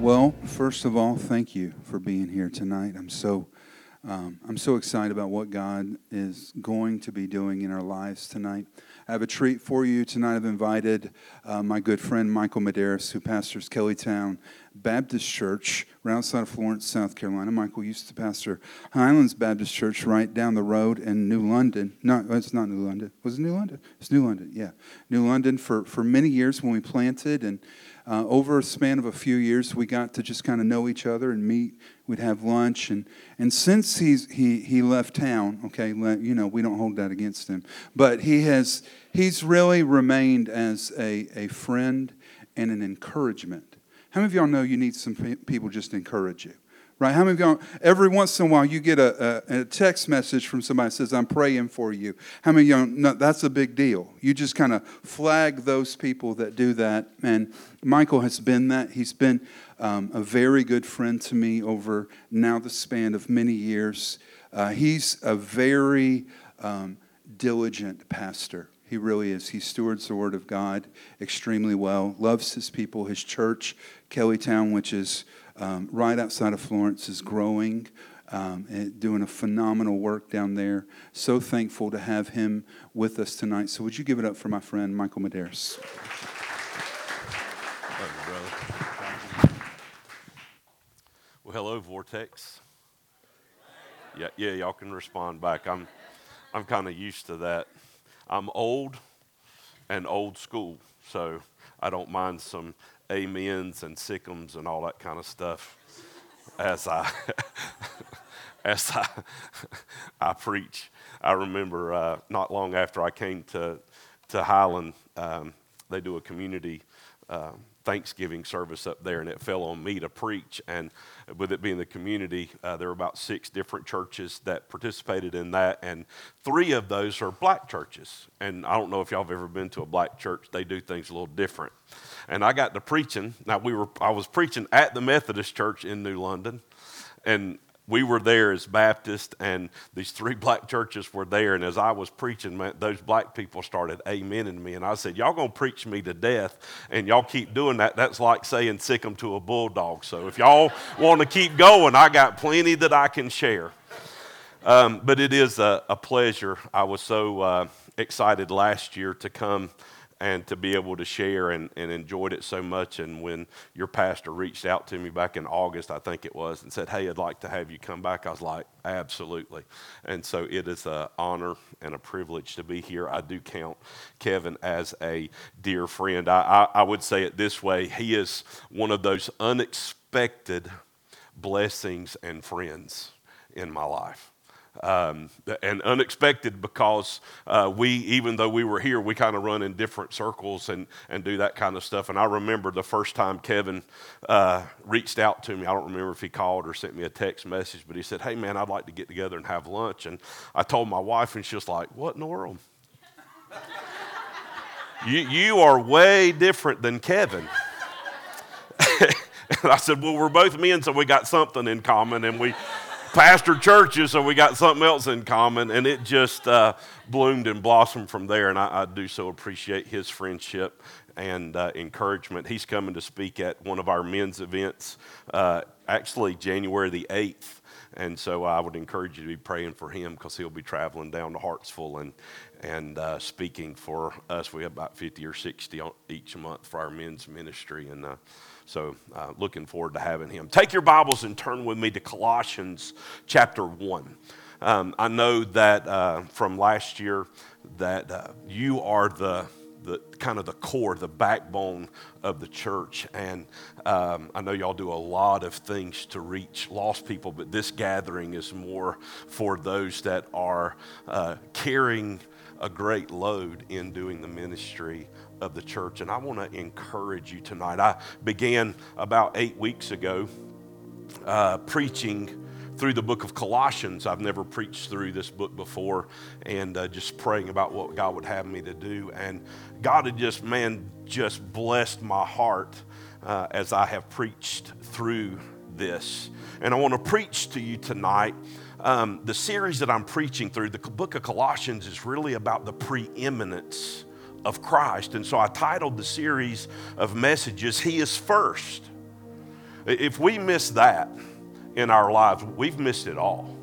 Well, first of all, thank you for being here tonight. I'm so um, I'm so excited about what God is going to be doing in our lives tonight. I have a treat for you tonight. I've invited uh, my good friend Michael Madaris, who pastors Kelleytown Baptist Church right outside of Florence, South Carolina. Michael used to pastor Highlands Baptist Church right down the road in New London. No, it's not New London. Was it New London? It's New London, yeah. New London for, for many years when we planted and uh, over a span of a few years, we got to just kind of know each other and meet. We'd have lunch, and and since he's he he left town, okay, you know we don't hold that against him, but he has he's really remained as a a friend and an encouragement. How many of y'all know you need some people just to encourage you? Right? How many of y'all, every once in a while, you get a, a, a, text message from somebody that says, I'm praying for you. How many of y'all know that's a big deal? You just kind of flag those people that do that. And Michael has been that. He's been um, a very good friend to me over now the span of many years. Uh, he's a very um, diligent pastor. He really is. He stewards the Word of God extremely well, loves his people, his church, Kelleytown, which is um, right outside of Florence, is growing. Um, and doing a phenomenal work down there. So thankful to have him with us tonight. So, would you give it up for my friend Michael Madaris? Well, hello, Vortex. Yeah, yeah, y'all can respond back. I'm, I'm kind of used to that. I'm old and old school, so I don't mind some amens and sickums and all that kind of stuff as I as I I preach. I remember uh, not long after I came to to Highland, um, they do a community. Uh, Thanksgiving service up there, and it fell on me to preach. And with it being the community, uh, there were about six different churches that participated in that, and three of those are black churches. And I don't know if y'all have ever been to a black church; they do things a little different and I got to preaching. Now we were I was preaching at the Methodist Church in New London, and we were there as Baptists, and these three black churches were there. And as I was preaching, man, those black people started amening me. And I said, Y'all gonna preach me to death, and y'all keep doing that. That's like saying sick them to a bulldog. So if y'all want to keep going, I got plenty that I can share. Um, but it is a, a, pleasure. I was so uh, excited last year to come and to be able to share and, and enjoyed it so much. And when your pastor reached out to me back in August, I think it was, and said, Hey, I'd like to have you come back, I was like, Absolutely. And so it is an honor and a privilege to be here. I do count Kevin as a dear friend. I, I, I would say it this way he is one of those unexpected blessings and friends in my life um, and unexpected because uh, we, even though we were here, we kind of run in different circles and, and do that kind of stuff. And I remember the first time Kevin uh, reached out to me. I don't remember if he called or sent me a text message, but he said, Hey, man, I'd like to get together and have lunch. And I told my wife, and she was like, What in the world? you, you are way different than Kevin. and I said, Well, we're both men, so we got something in common. And we pastor churches, so we got something else in common, and it just uh, bloomed and blossomed from there. And I, I, do so appreciate his friendship and uh, encouragement. He's coming to speak at one of our men's events, uh, actually January the 8th. And so I would encourage you to be praying for him because he'll be traveling down to Hartsville and, and uh, speaking for us. We have about 50 or 60 each month for our men's ministry. And uh, so, uh, looking forward to having him. Take your Bibles and turn with me to Colossians chapter 1. Um, I know that uh, from last year that uh, you are the the kind of the core, the backbone of the church. And um, I know y'all do a lot of things to reach lost people, but this gathering is more for those that are uh, carrying a great load in doing the ministry of the church. And I want to encourage you tonight. I began about eight weeks ago uh, preaching through the book of Colossians. I've never preached through this book before, and uh, just praying about what God would have me to do. And God had just, man, just blessed my heart uh, as I have preached through this. And I want to preach to you tonight. Um, the series that I'm preaching through, the book of Colossians, is really about the preeminence of Christ. And so I titled the series of messages, He is First. If we miss that in our lives, we've missed it all.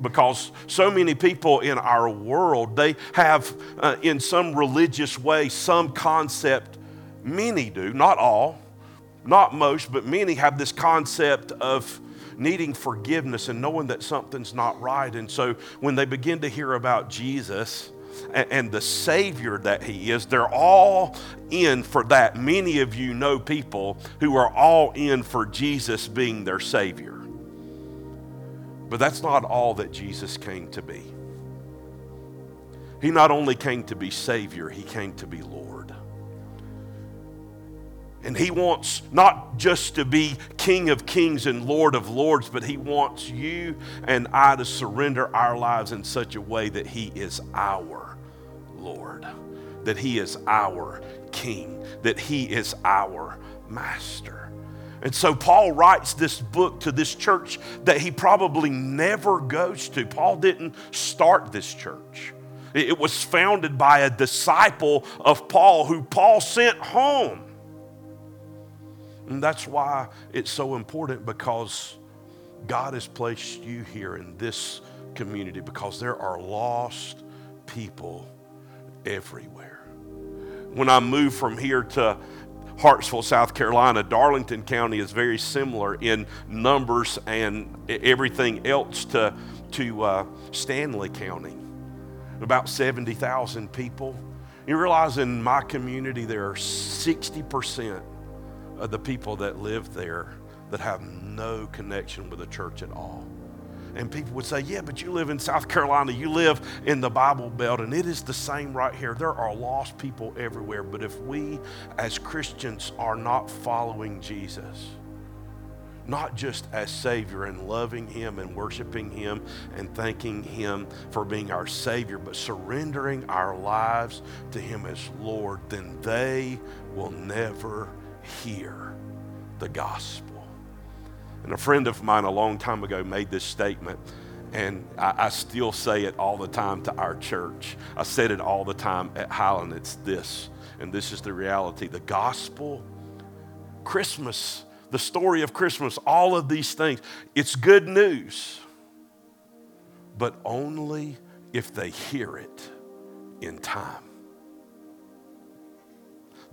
Because so many people in our world, they have, uh, in some religious way, some concept, many do, not all, not most, but many have this concept of needing forgiveness and knowing that something's not right. And so when they begin to hear about Jesus, and, the Savior that He is. They're all in for that. Many of you know people who are all in for Jesus being their Savior. But that's not all that Jesus came to be. He not only came to be Savior, He came to be Lord. And he wants not just to be King of kings and Lord of lords, but he wants you and I to surrender our lives in such a way that he is our Lord, that he is our King, that he is our Master. And so Paul writes this book to this church that he probably never goes to. Paul didn't start this church. It was founded by a disciple of Paul who Paul sent home. And that's why it's so important because God has placed you here in this community because there are lost people everywhere. When I moved from here to Hartsville, South Carolina, Darlington County is very similar in numbers and everything else to, to uh, Stanly County. About 70,000 people. You realize in my community there are 60% of the people that live there that have no connection with the church at all. And people would say, Yeah, but you live in South Carolina, you live in the Bible Belt, and it is the same right here. There are lost people everywhere. But if we as Christians are not following Jesus, not just as Savior and loving Him and worshiping Him and thanking Him for being our Savior, but surrendering our lives to Him as Lord, then they will never hear the gospel. And a friend of mine a long time ago made this statement, and I, I, still say it all the time to our church. I said it all the time at Highland. It's this, and this is the reality the gospel, Christmas, the story of Christmas, all of these things, it's good news, but only if they hear it in time.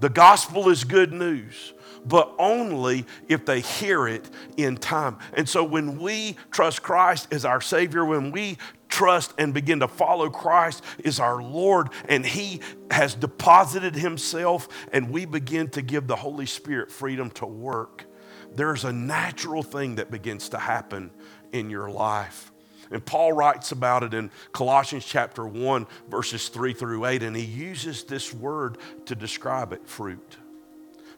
The gospel is good news, but only if they hear it in time. And so when we trust Christ as our Savior, when we trust and begin to follow Christ as our Lord, and He has deposited Himself, and we begin to give the Holy Spirit freedom to work, there's a natural thing that begins to happen in your life. And Paul writes about it in Colossians chapter 1, verses 3 through 8, and he uses this word to describe it fruit.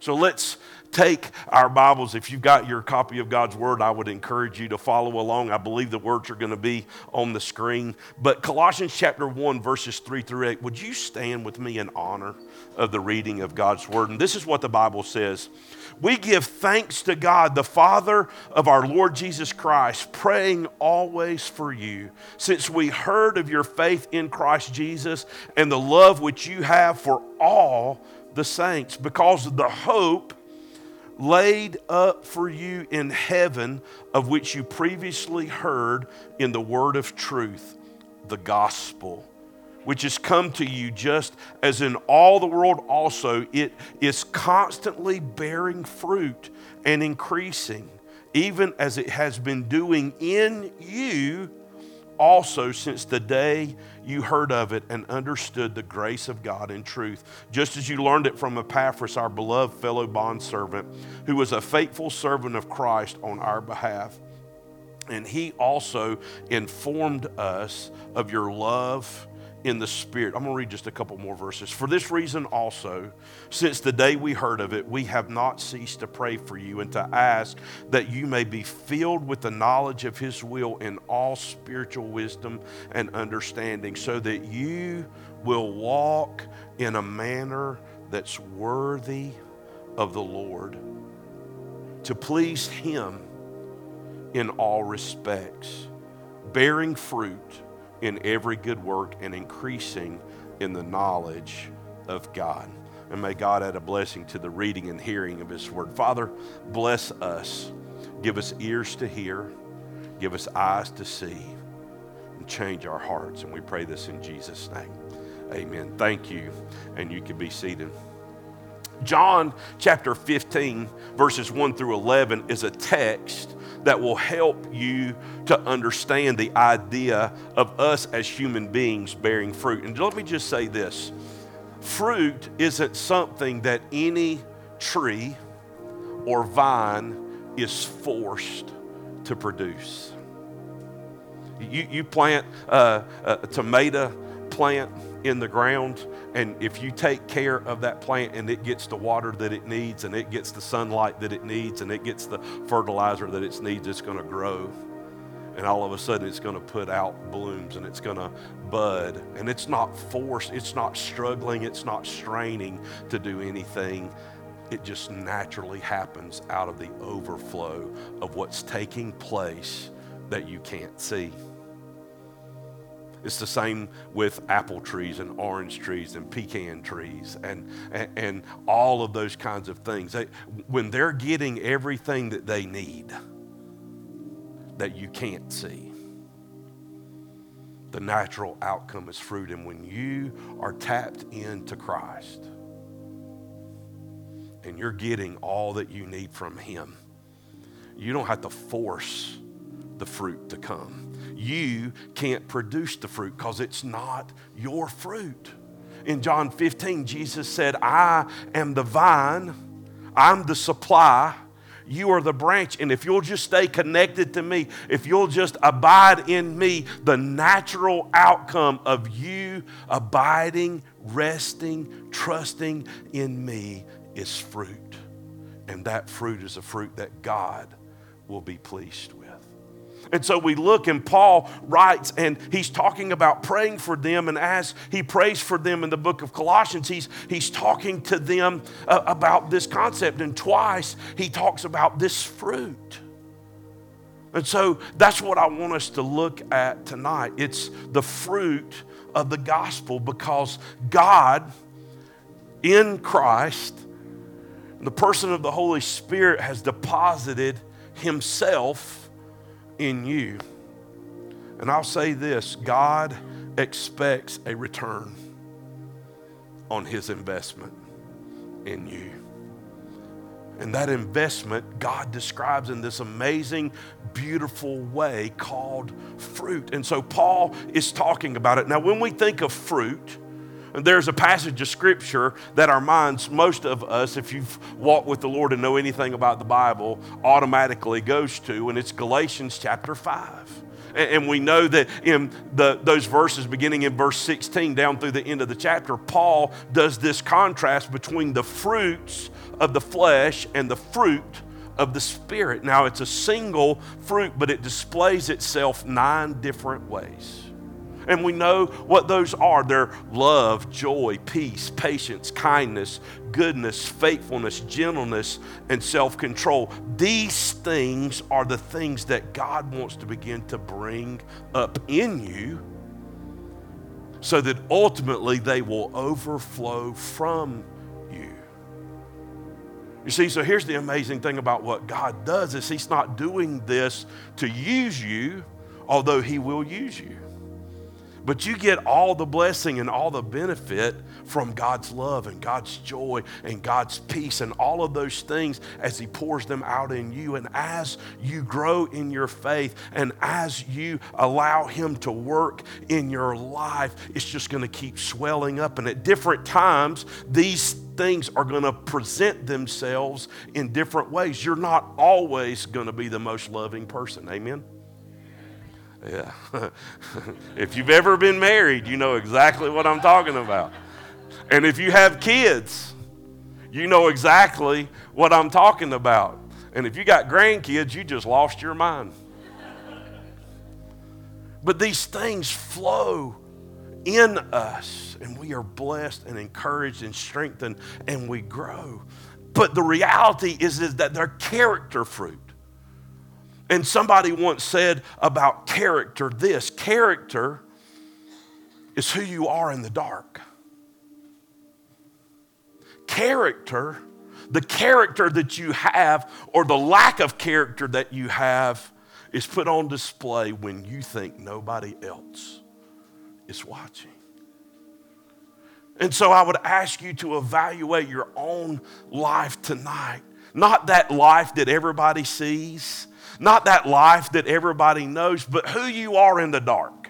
So let's take our Bibles. If you've got your copy of God's Word, I would encourage you to follow along. I believe the words are going to be on the screen. But Colossians chapter 1, verses 3 through 8, would you stand with me in honor of the reading of God's Word? And this is what the Bible says We give thanks to God, the Father of our Lord Jesus Christ, praying always for you, since we heard of your faith in Christ Jesus and the love which you have for all the saints because of the hope laid up for you in heaven, of which you previously heard in the word of truth, the gospel, which has come to you just as in all the world also, it is constantly bearing fruit and increasing, even as it has been doing in you also since the day you heard of it and understood the grace of God in truth, just as you learned it from Epaphras, our beloved fellow bondservant, who was a faithful servant of Christ on our behalf. And he also informed us of your love in the Spirit. I'm going to read just a couple more verses. For this reason also, since the day we heard of it, we have not ceased to pray for you and to ask that you may be filled with the knowledge of His will in all spiritual wisdom and understanding, so that you will walk in a manner that's worthy of the Lord, to please Him in all respects, bearing fruit in every good work and increasing in the knowledge of God. And may God add a blessing to the reading and hearing of His word. Father, bless us. Give us ears to hear, give us eyes to see, and change our hearts. And we pray this in Jesus' name. Amen. Thank you. And you can be seated. John chapter 15, verses 1 through 11, is a text that will help you to understand the idea of us as human beings bearing fruit. And let me just say this fruit isn't something that any tree or vine is forced to produce. You, you plant a, a tomato plant in the ground, and if you take care of that plant and it gets the water that it needs, and it gets the sunlight that it needs, and it gets the fertilizer that it needs, it's going to grow. And all of a sudden, it's going to put out blooms and it's going to bud. And it's not forced, it's not struggling, it's not straining to do anything. It just naturally happens out of the overflow of what's taking place that you can't see. It's the same with apple trees and orange trees and pecan trees and, and, and all of those kinds of things. They, when they're getting everything that they need that you can't see, the natural outcome is fruit. And when you are tapped into Christ and you're getting all that you need from Him, you don't have to force the fruit to come you can't produce the fruit because it's not your fruit. In John 15, Jesus said, I am the vine, I'm the supply. You are the branch, and if you'll just stay connected to me, if you'll just abide in me, the natural outcome of you abiding, resting, trusting in me is fruit. And that fruit is a fruit that God will be pleased with. And so we look, and Paul writes, and he's talking about praying for them. And as he prays for them in the book of Colossians, he's, he's talking to them uh, about this concept. And twice he talks about this fruit. And so that's what I want us to look at tonight. It's the fruit of the gospel because God in Christ, the person of the Holy Spirit, has deposited Himself in you. And I'll say this God expects a return on his investment in you. And that investment, God describes in this amazing, beautiful way called fruit. And so Paul is talking about it. Now, when we think of fruit, there's a passage of scripture that our minds, most of us, if you've walked with the Lord and know anything about the Bible, automatically goes to, and it's Galatians chapter 5. And we know that in the, those verses, beginning in verse 16 down through the end of the chapter, Paul does this contrast between the fruits of the flesh and the fruit of the Spirit. Now, it's a single fruit, but it displays itself nine different ways. And we know what those are they're love, joy, peace, patience, kindness, goodness, faithfulness, gentleness, and self control. These things are the things that God wants to begin to bring up in you so that ultimately they will overflow from you. You see, so here's the amazing thing about what God does is he's not doing this to use you, although he will use you. But you get all the blessing and all the benefit from God's love and God's joy and God's peace and all of those things as He pours them out in you. And as you grow in your faith and as you allow Him to work in your life, it's just going to keep swelling up. And at different times, these things are going to present themselves in different ways. You're not always going to be the most loving person. Amen? Yeah. if you've ever been married, you know exactly what I'm talking about. And if you have kids, you know exactly what I'm talking about. And if you got grandkids, you just lost your mind. But these things flow in us, and we are blessed and encouraged and strengthened, and we grow. But the reality is, is that they're character fruit. And somebody once said about character this character is who you are in the dark. Character, the character that you have, or the lack of character that you have, is put on display when you think nobody else is watching. And so I would ask you to evaluate your own life tonight. Not that life that everybody sees, not that life that everybody knows, but who you are in the dark.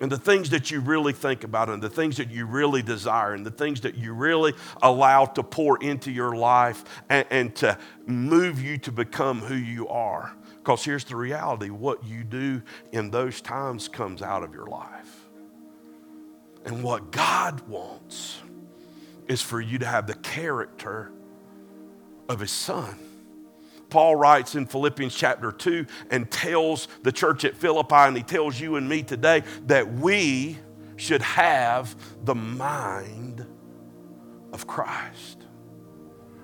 And the things that you really think about, and the things that you really desire, and the things that you really allow to pour into your life and, and to move you to become who you are. Because here's the reality what you do in those times comes out of your life. And what God wants is for you to have the character of His Son. Paul writes in Philippians chapter 2 and tells the church at Philippi, and he tells you and me today that we should have the mind of Christ.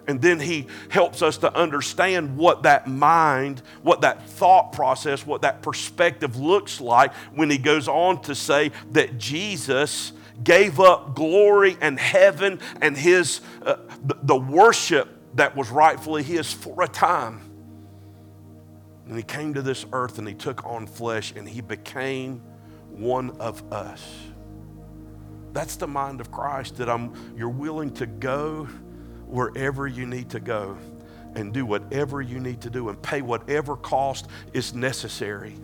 And then he helps us to understand what that mind, what that thought process, what that perspective looks like when he goes on to say that Jesus gave up glory and heaven and his uh, the worship that was rightfully his for a time. And he came to this earth and he took on flesh and he became one of us. That's the mind of Christ that I'm you're willing to go wherever you need to go and do whatever you need to do and pay whatever cost is necessary.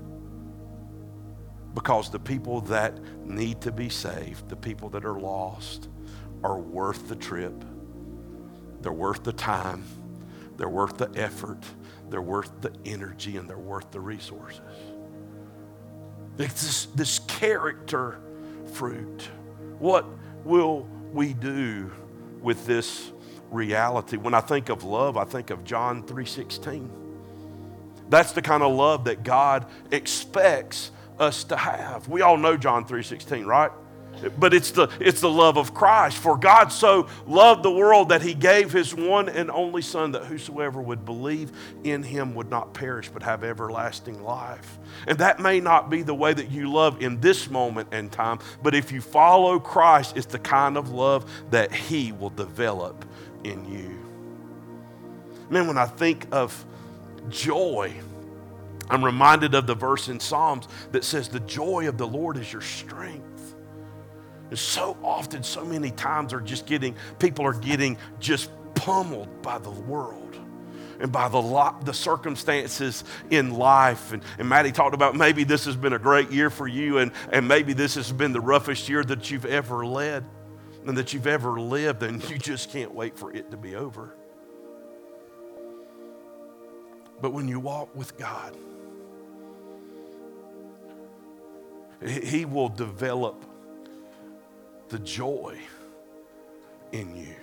Because the people that need to be saved, the people that are lost, are worth the trip. They're worth the time. They're worth the effort. They're worth the energy and they're worth the resources. This, this character fruit. What will we do with this reality. When I think of love, I think of John 3:16. That's the kind of love that God expects us to have. We all know John 3:16, right? But it's the, it's the love of Christ. For God so loved the world that he gave his one and only Son, that whosoever would believe in him would not perish but have everlasting life. And that may not be the way that you love in this moment and time, but if you follow Christ, it's the kind of love that he will develop in you. Man, when I think of joy, I'm reminded of the verse in Psalms that says, The joy of the Lord is your strength. So often, so many times, are just getting, people are getting just pummeled by the world and by the, lot, the circumstances in life. And, and Maddie talked about maybe this has been a great year for you, and, and maybe this has been the roughest year that you've ever led and that you've ever lived, and you just can't wait for it to be over. But when you walk with God, He will develop the joy in you.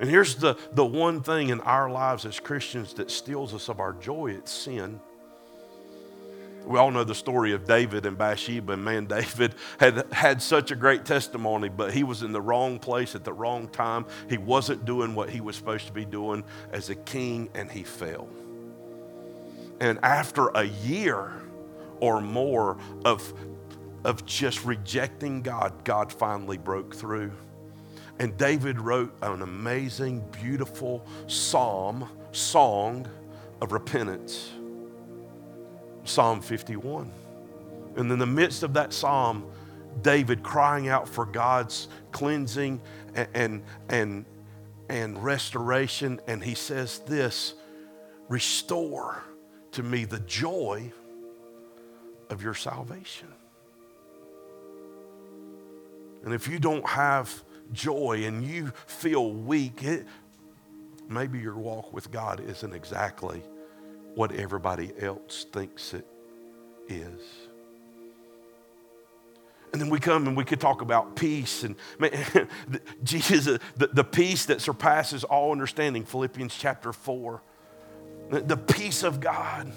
And here's the, the one thing in our lives as Christians that steals us of our joy it's sin. We all know the story of David and Bathsheba. And man, David had had such a great testimony, but he was in the wrong place at the wrong time. He wasn't doing what he was supposed to be doing as a king, and he fell. And after a year or more of, of just rejecting God, God finally broke through. And David wrote an amazing, beautiful psalm, song of repentance. Psalm 51. And in the midst of that psalm, David crying out for God's cleansing and, and, and, and restoration. And he says this Restore to me the joy of your salvation. And if you don't have joy and you feel weak, it, maybe your walk with God isn't exactly what everybody else thinks it is. And then we come and we could talk about peace and man, Jesus, the, the peace that surpasses all understanding, Philippians chapter 4. The, the peace of God.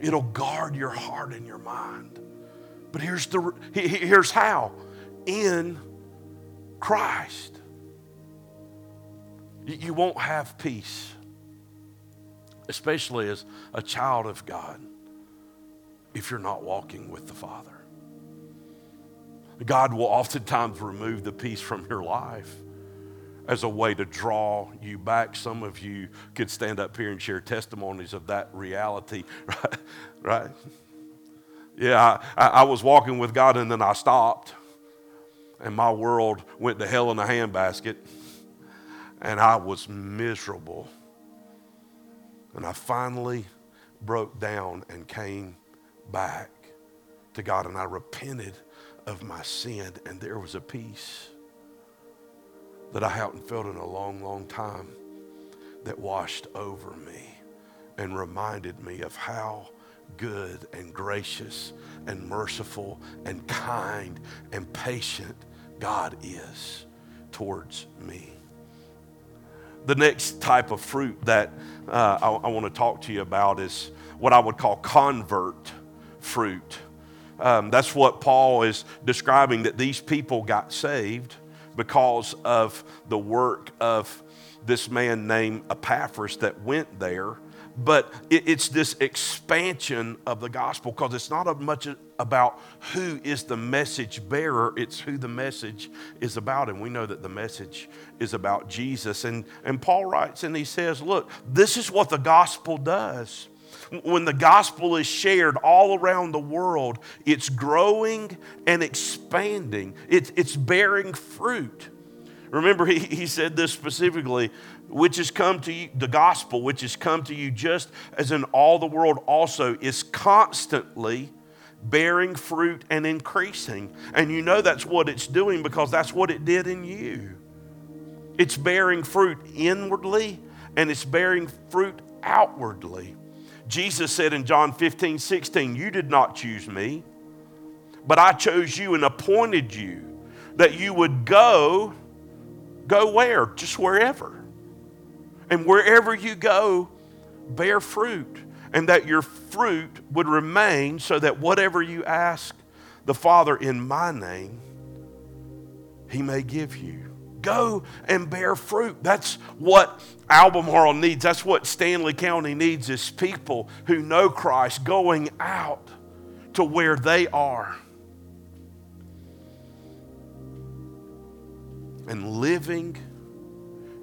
It'll guard your heart and your mind. But here's, the, here's how in Christ. You won't have peace, especially as a child of God, if you're not walking with the Father. God will oftentimes remove the peace from your life as a way to draw you back. Some of you could stand up here and share testimonies of that reality, right? right? Yeah, I, I was walking with God and then I stopped, and my world went to hell in a handbasket, and I was miserable. And I finally broke down and came back to God, and I repented of my sin, and there was a peace that I hadn't felt in a long, long time that washed over me and reminded me of how good and gracious and merciful and kind and patient God is towards me. The next type of fruit that uh, I, I want to talk to you about is what I would call convert fruit. Um, that's what Paul is describing that these people got saved because of the work of this man named Epaphras that went there. But it, it's this expansion of the gospel because it's not much about who is the message bearer, it's who the message is about. And we know that the message is about Jesus. And, and Paul writes and he says, Look, this is what the gospel does when the gospel is shared all around the world, it's growing and expanding, it's, it's bearing fruit. Remember, he, he said this specifically, which has come to you, the gospel, which has come to you just as in all the world also, is constantly bearing fruit and increasing. And you know that's what it's doing because that's what it did in you. It's bearing fruit inwardly and it's bearing fruit outwardly. Jesus said in John 15, 16, You did not choose me, but I chose you and appointed you that you would go, go where? Just wherever. And wherever you go, bear fruit, and that your fruit would remain so that whatever you ask the Father in my name, he may give you. Go and bear fruit. That's what Albemarle needs. That's what Stanly County needs is people who know Christ going out to where they are and living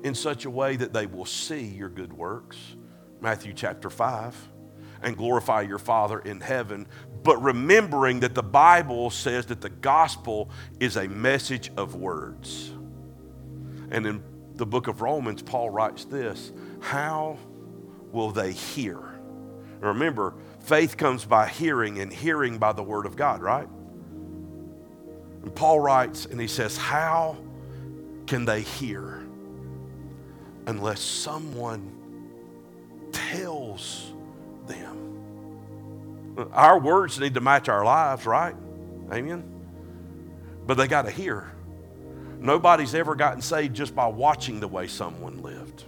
in such a way that they will see your good works. Matthew chapter 5 and glorify your Father in heaven, but remembering that the Bible says that the gospel is a message of words. And in the book of Romans, Paul writes this How will they hear? Remember, faith comes by hearing, and hearing by the word of God, right? And Paul writes, and he says, How can they hear unless someone tells them? Our words need to match our lives, right? Amen? But they got to hear. Nobody's ever gotten saved just by watching the way someone lived.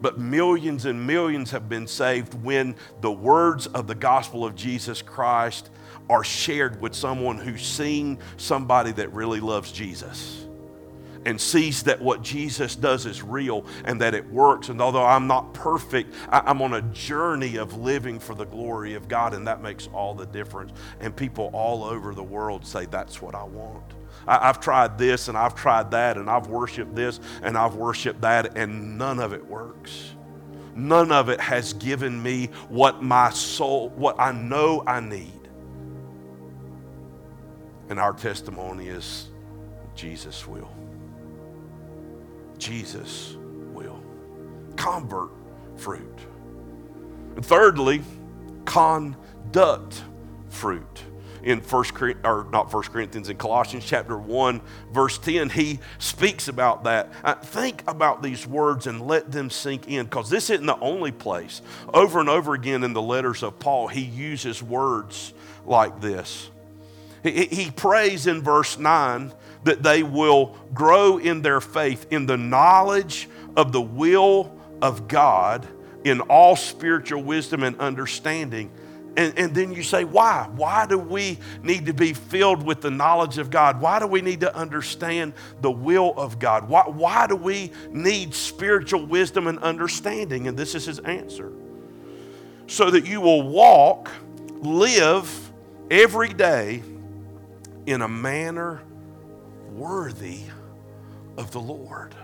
But millions and millions have been saved when the words of the gospel of Jesus Christ are shared with someone who's seen somebody that really loves Jesus and sees that what Jesus does is real and that it works. And although I'm not perfect, I'm on a journey of living for the glory of God, and that makes all the difference. And people all over the world say, That's what I want. I, have tried this and I've tried that and I've worshiped this and I've worshiped that, and none of it works. None of it has given me what my soul, what I know I need. And our testimony is Jesus will. Jesus will. Convert fruit. And thirdly, conduct fruit. in First or not First Corinthians, in Colossians chapter 1, verse 10, he speaks about that. Uh, think about these words and let them sink in, because this isn't the only place. Over and over again in the letters of Paul, he uses words like this. He, he prays in verse 9 that they will grow in their faith in the knowledge of the will of God in all spiritual wisdom and understanding. And, and, then you say, why? Why do we need to be filled with the knowledge of God? Why do we need to understand the will of God? Why, why do we need spiritual wisdom and understanding? And this is his answer. So that you will walk, live every day in a manner worthy of the Lord.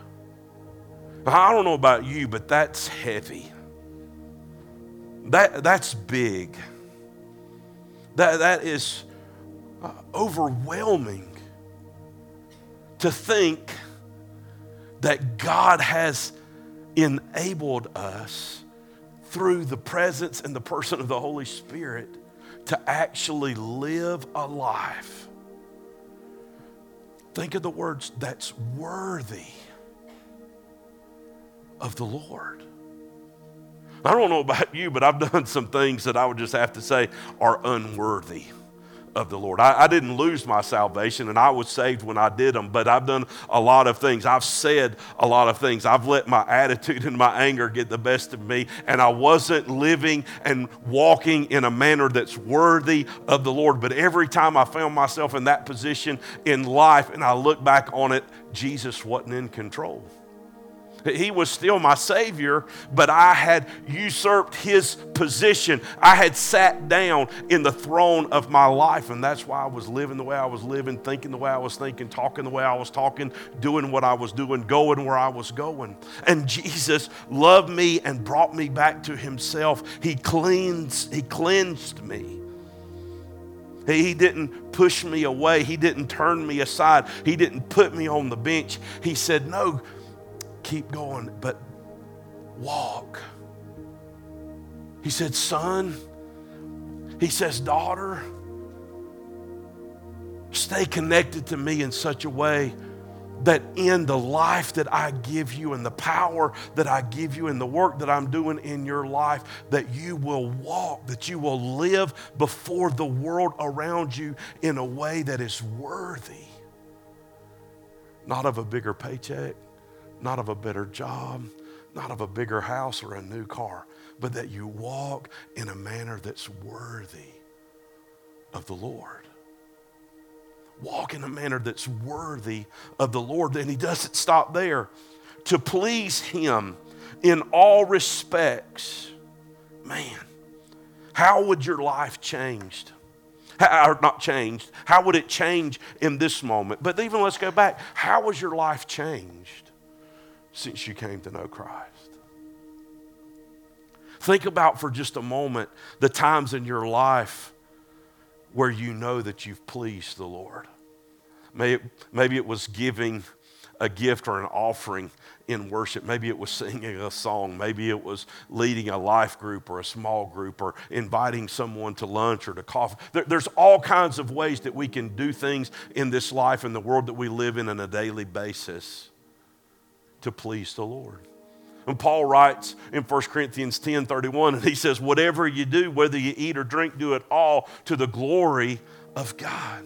I don't know about you, but that's heavy. That, that's big. That, that is uh, overwhelming to think that God has enabled us through the presence and the person of the Holy Spirit to actually live a life. Think of the words that's worthy of the Lord. I don't know about you, but I've done some things that I would just have to say are unworthy of the Lord. I, I, didn't lose my salvation and I was saved when I did them, but I've done a lot of things. I've said a lot of things. I've let my attitude and my anger get the best of me, and I wasn't living and walking in a manner that's worthy of the Lord. But every time I found myself in that position in life and I look back on it, Jesus wasn't in control. He was still my Savior, but I had usurped His position. I had sat down in the throne of my life, and that's why I was living the way I was living, thinking the way I was thinking, talking the way I was talking, doing what I was doing, going where I was going. And Jesus loved me and brought me back to Himself. He cleansed, He cleansed me. He didn't push me away. He didn't turn me aside. He didn't put me on the bench. He said, No, keep going, but walk. He said, Son, he says, Daughter, stay connected to me in such a way that in the life that I give you and the power that I give you and the work that I'm doing in your life, that you will walk, that you will live before the world around you in a way that is worthy, not of a bigger paycheck, not of a better job, not of a bigger house or a new car, but that you walk in a manner that's worthy of the Lord. Walk in a manner that's worthy of the Lord. And he doesn't stop there. To please him in all respects. Man, how would your life changed? How, or not changed. How would it change in this moment? But even let's go back. How was your life changed? Since you came to know Christ. Think about for just a moment the times in your life where you know that you've pleased the Lord. Maybe it was giving a gift or an offering in worship. Maybe it was singing a song. Maybe it was leading a life group or a small group or inviting someone to lunch or to coffee. there's all kinds of ways that we can do things in this life, in the world that we live in on a daily basis to please the Lord. And Paul writes in 1 Corinthians 10 31, and he says, Whatever you do, whether you eat or drink, do it all to the glory of God.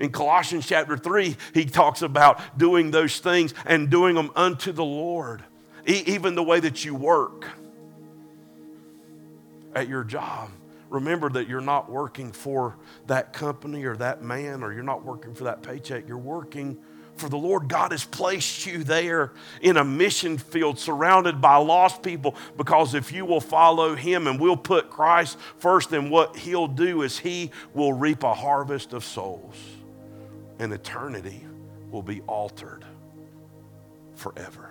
In Colossians chapter 3, he talks about doing those things and doing them unto the Lord, e- even the way that you work at your job. Remember that you're not working for that company or that man, or you're not working for that paycheck. You're working for the Lord God has placed you there in a mission field surrounded by lost people because if you will follow Him and we'll put Christ first, then what He'll do is He will reap a harvest of souls and eternity will be altered forever.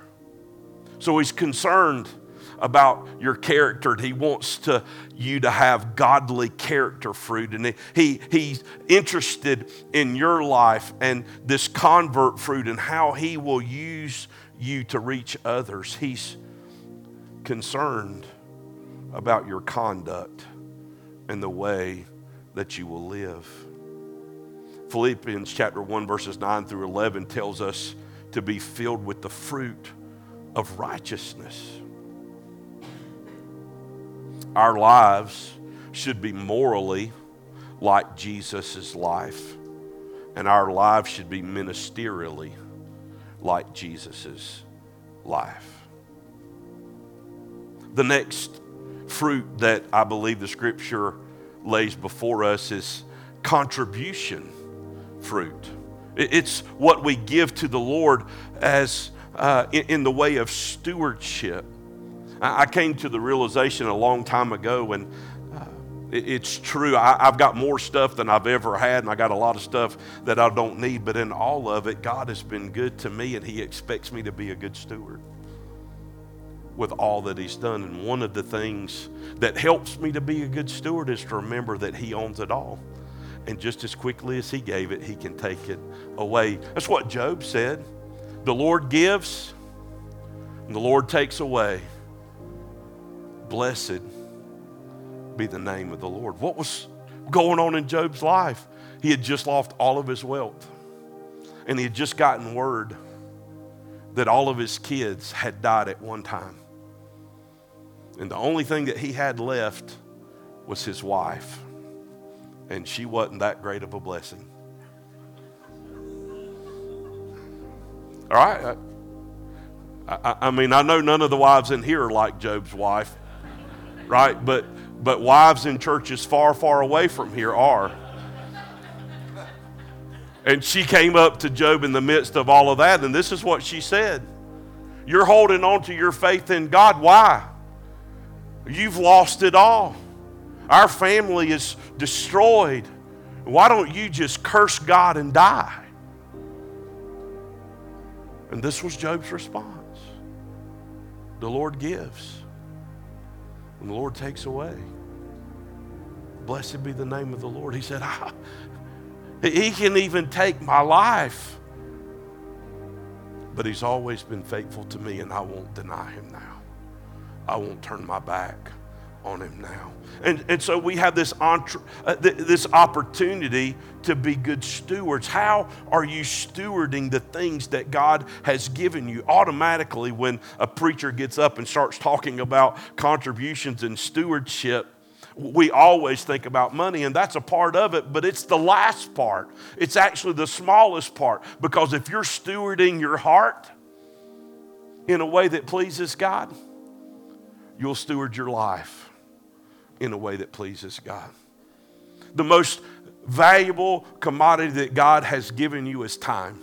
So He's concerned about your character. He wants to, you to have godly character fruit. And he, he's interested in your life and this convert fruit and how he will use you to reach others. He's concerned about your conduct and the way that you will live. Philippians chapter 1, verses 9 through 11 tells us to be filled with the fruit of righteousness. Our lives should be morally like Jesus' life, and our lives should be ministerially like Jesus' life. The next fruit that I believe the scripture lays before us is contribution fruit. It's what we give to the Lord as uh, in, in, the way of stewardship. I, came to the realization a long time ago, and uh, it, it's true. I, I've got more stuff than I've ever had, and I got a lot of stuff that I don't need. But in all of it, God has been good to me, and He expects me to be a good steward with all that He's done. And one of the things that helps me to be a good steward is to remember that He owns it all. And just as quickly as He gave it, He can take it away. That's what Job said. The Lord gives, and the Lord takes away. Blessed be the name of the Lord. What was going on in Job's life? He had just lost all of his wealth, and he had just gotten word that all of his kids had died at one time. And the only thing that he had left was his wife and she wasn't that great of a blessing. All right? I, I, I, mean, I know none of the wives in here are like Job's wife, right? But, but wives in churches far, far away from here are. And she came up to Job in the midst of all of that, and this is what she said You're holding on to your faith in God. Why? You've lost it all. Our family is destroyed. Why don't you just curse God and die? And this was Job's response The Lord gives, and the Lord takes away. Blessed be the name of the Lord. He said, ah, He can even take my life. But He's always been faithful to me, and I won't deny Him now. I won't turn my back on him now. And, and so we have this, entre, uh, th- this opportunity to be good stewards. How are you stewarding the things that God has given you? Automatically, when a preacher gets up and starts talking about contributions and stewardship, we always think about money, and that's a part of it, but it's the last part. It's actually the smallest part because if you're stewarding your heart in a way that pleases God, you'll steward your life in a way that pleases God. The most valuable commodity that God has given you is time.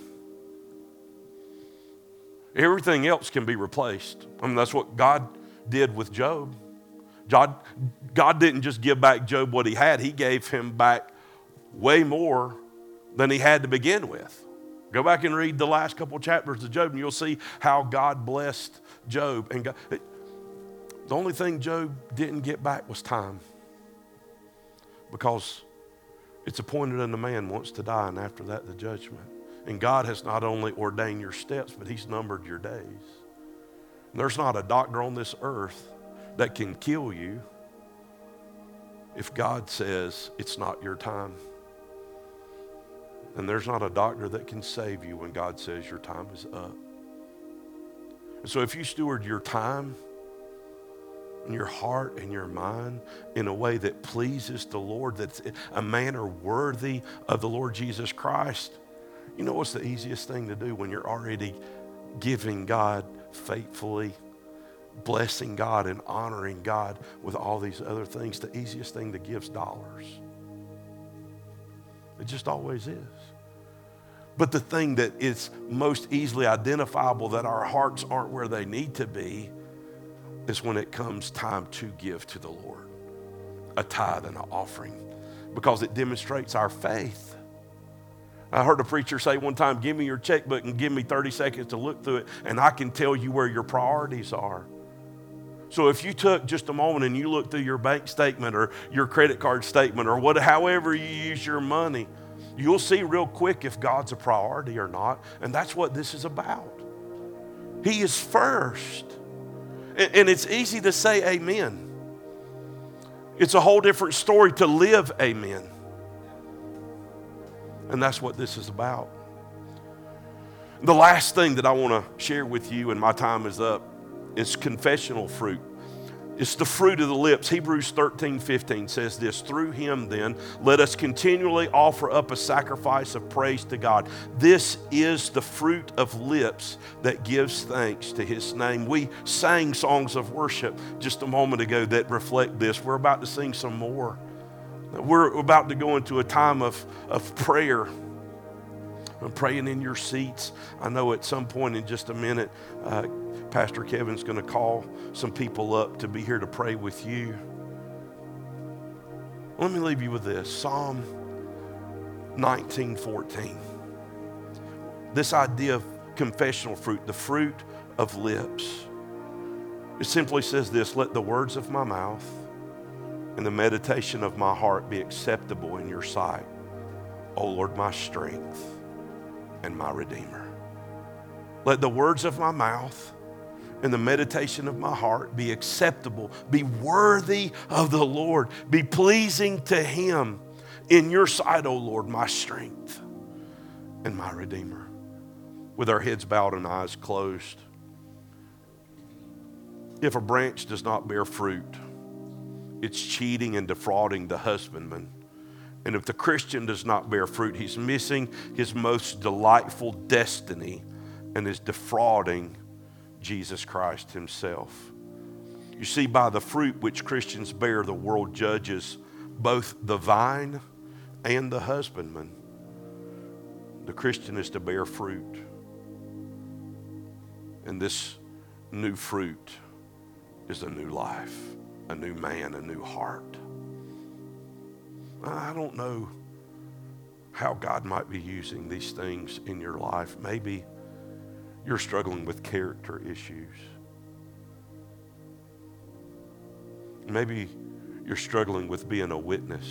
Everything else can be replaced. I mean, that's what God did with Job. God, God didn't just give back Job what he had, he gave him back way more than he had to begin with. Go back and read the last couple chapters of Job, and you'll see how God blessed Job. And God, the only thing Job didn't get back was time. Because it's appointed unto man once to die, and after that, the judgment. And God has not only ordained your steps, but He's numbered your days. And there's not a doctor on this earth that can kill you if God says it's not your time. And there's not a doctor that can save you when God says your time is up. And so if you steward your time, your heart and your mind in a way that pleases the Lord, that's a manner worthy of the Lord Jesus Christ. You know what's the easiest thing to do when you're already giving God faithfully, blessing God and honoring God with all these other things? The easiest thing to give is dollars. It just always is. But the thing that is most easily identifiable that our hearts aren't where they need to be is when it comes time to give to the Lord a tithe and an offering because it demonstrates our faith. I heard a preacher say one time, Give me your checkbook and give me 30 seconds to look through it, and I can tell you where your priorities are. So if you took just a moment and you looked through your bank statement or your credit card statement or what, however you use your money, you'll see real quick if God's a priority or not. And that's what this is about. He is first. And it's easy to say amen. It's a whole different story to live amen. And that's what this is about. The last thing that I want to share with you, and my time is up, is confessional fruit. It's the fruit of the lips. Hebrews 13, 15 says this Through him, then, let us continually offer up a sacrifice of praise to God. This is the fruit of lips that gives thanks to his name. We sang songs of worship just a moment ago that reflect this. We're about to sing some more. We're about to go into a time of, of prayer. I'm praying in your seats. I know at some point in just a minute, uh, Pastor Kevin's going to call some people up to be here to pray with you. Let me leave you with this Psalm 19:14. This idea of confessional fruit, the fruit of lips. It simply says this let the words of my mouth and the meditation of my heart be acceptable in your sight, O Lord, my strength and my Redeemer. Let the words of my mouth and the meditation of my heart be acceptable, be worthy of the Lord, be pleasing to Him in your sight, O Lord, my strength and my Redeemer. With our heads bowed and eyes closed, if a branch does not bear fruit, it's cheating and defrauding the husbandman. And if the Christian does not bear fruit, he's missing his most delightful destiny and is defrauding Jesus Christ Himself. You see, by the fruit which Christians bear, the world judges both the vine and the husbandman. The Christian is to bear fruit. And this new fruit is a new life, a new man, a new heart. I don't know how God might be using these things in your life. Maybe you're struggling with character issues. Maybe you're struggling with being a witness.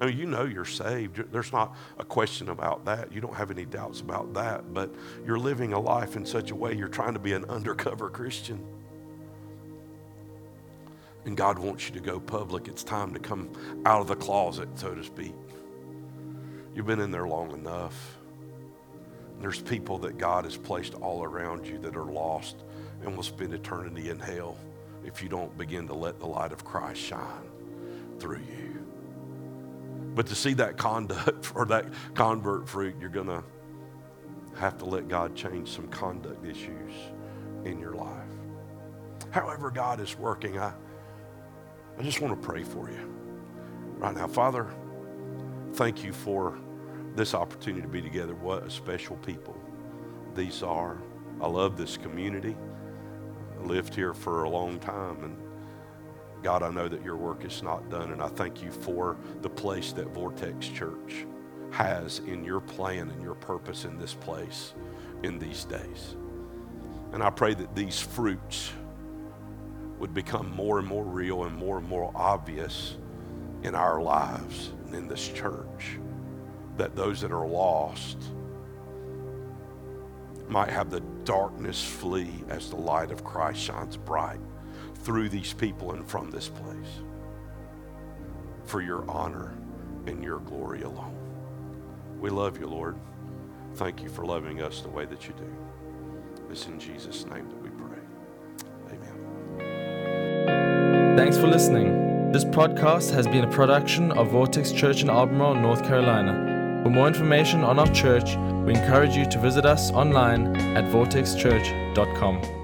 I mean, you know you're saved. There's not a question about that. You don't have any doubts about that. But you're living a life in such a way you're trying to be an undercover Christian. And God wants you to go public. It's time to come out of the closet, so to speak. You've been in there long enough. There's people that God has placed all around you that are lost and will spend eternity in hell if you don't begin to let the light of Christ shine through you. But to see that conduct or that convert fruit, you're going to have to let God change some conduct issues in your life. However, God is working, I, I just want to pray for you right now. Father, thank you for this opportunity to be together. What a special people these are. I love this community. I lived here for a long time, and God, I know that your work is not done, and I thank you for the place that Vortex Church has in your plan and your purpose in this place in these days. And I pray that these fruits would become more and more real and more and more obvious in our lives and in this church that those that are lost might have the darkness flee as the light of Christ shines bright through these people and from this place for your honor and your glory alone. We love you, Lord. Thank you for loving us the way that you do. It's in Jesus' name that we pray. Amen. Thanks for listening. This podcast has been a production of Vortex Church in Albemarle, North Carolina. For more information on our church, we encourage you to visit us online at vortexchurch.com.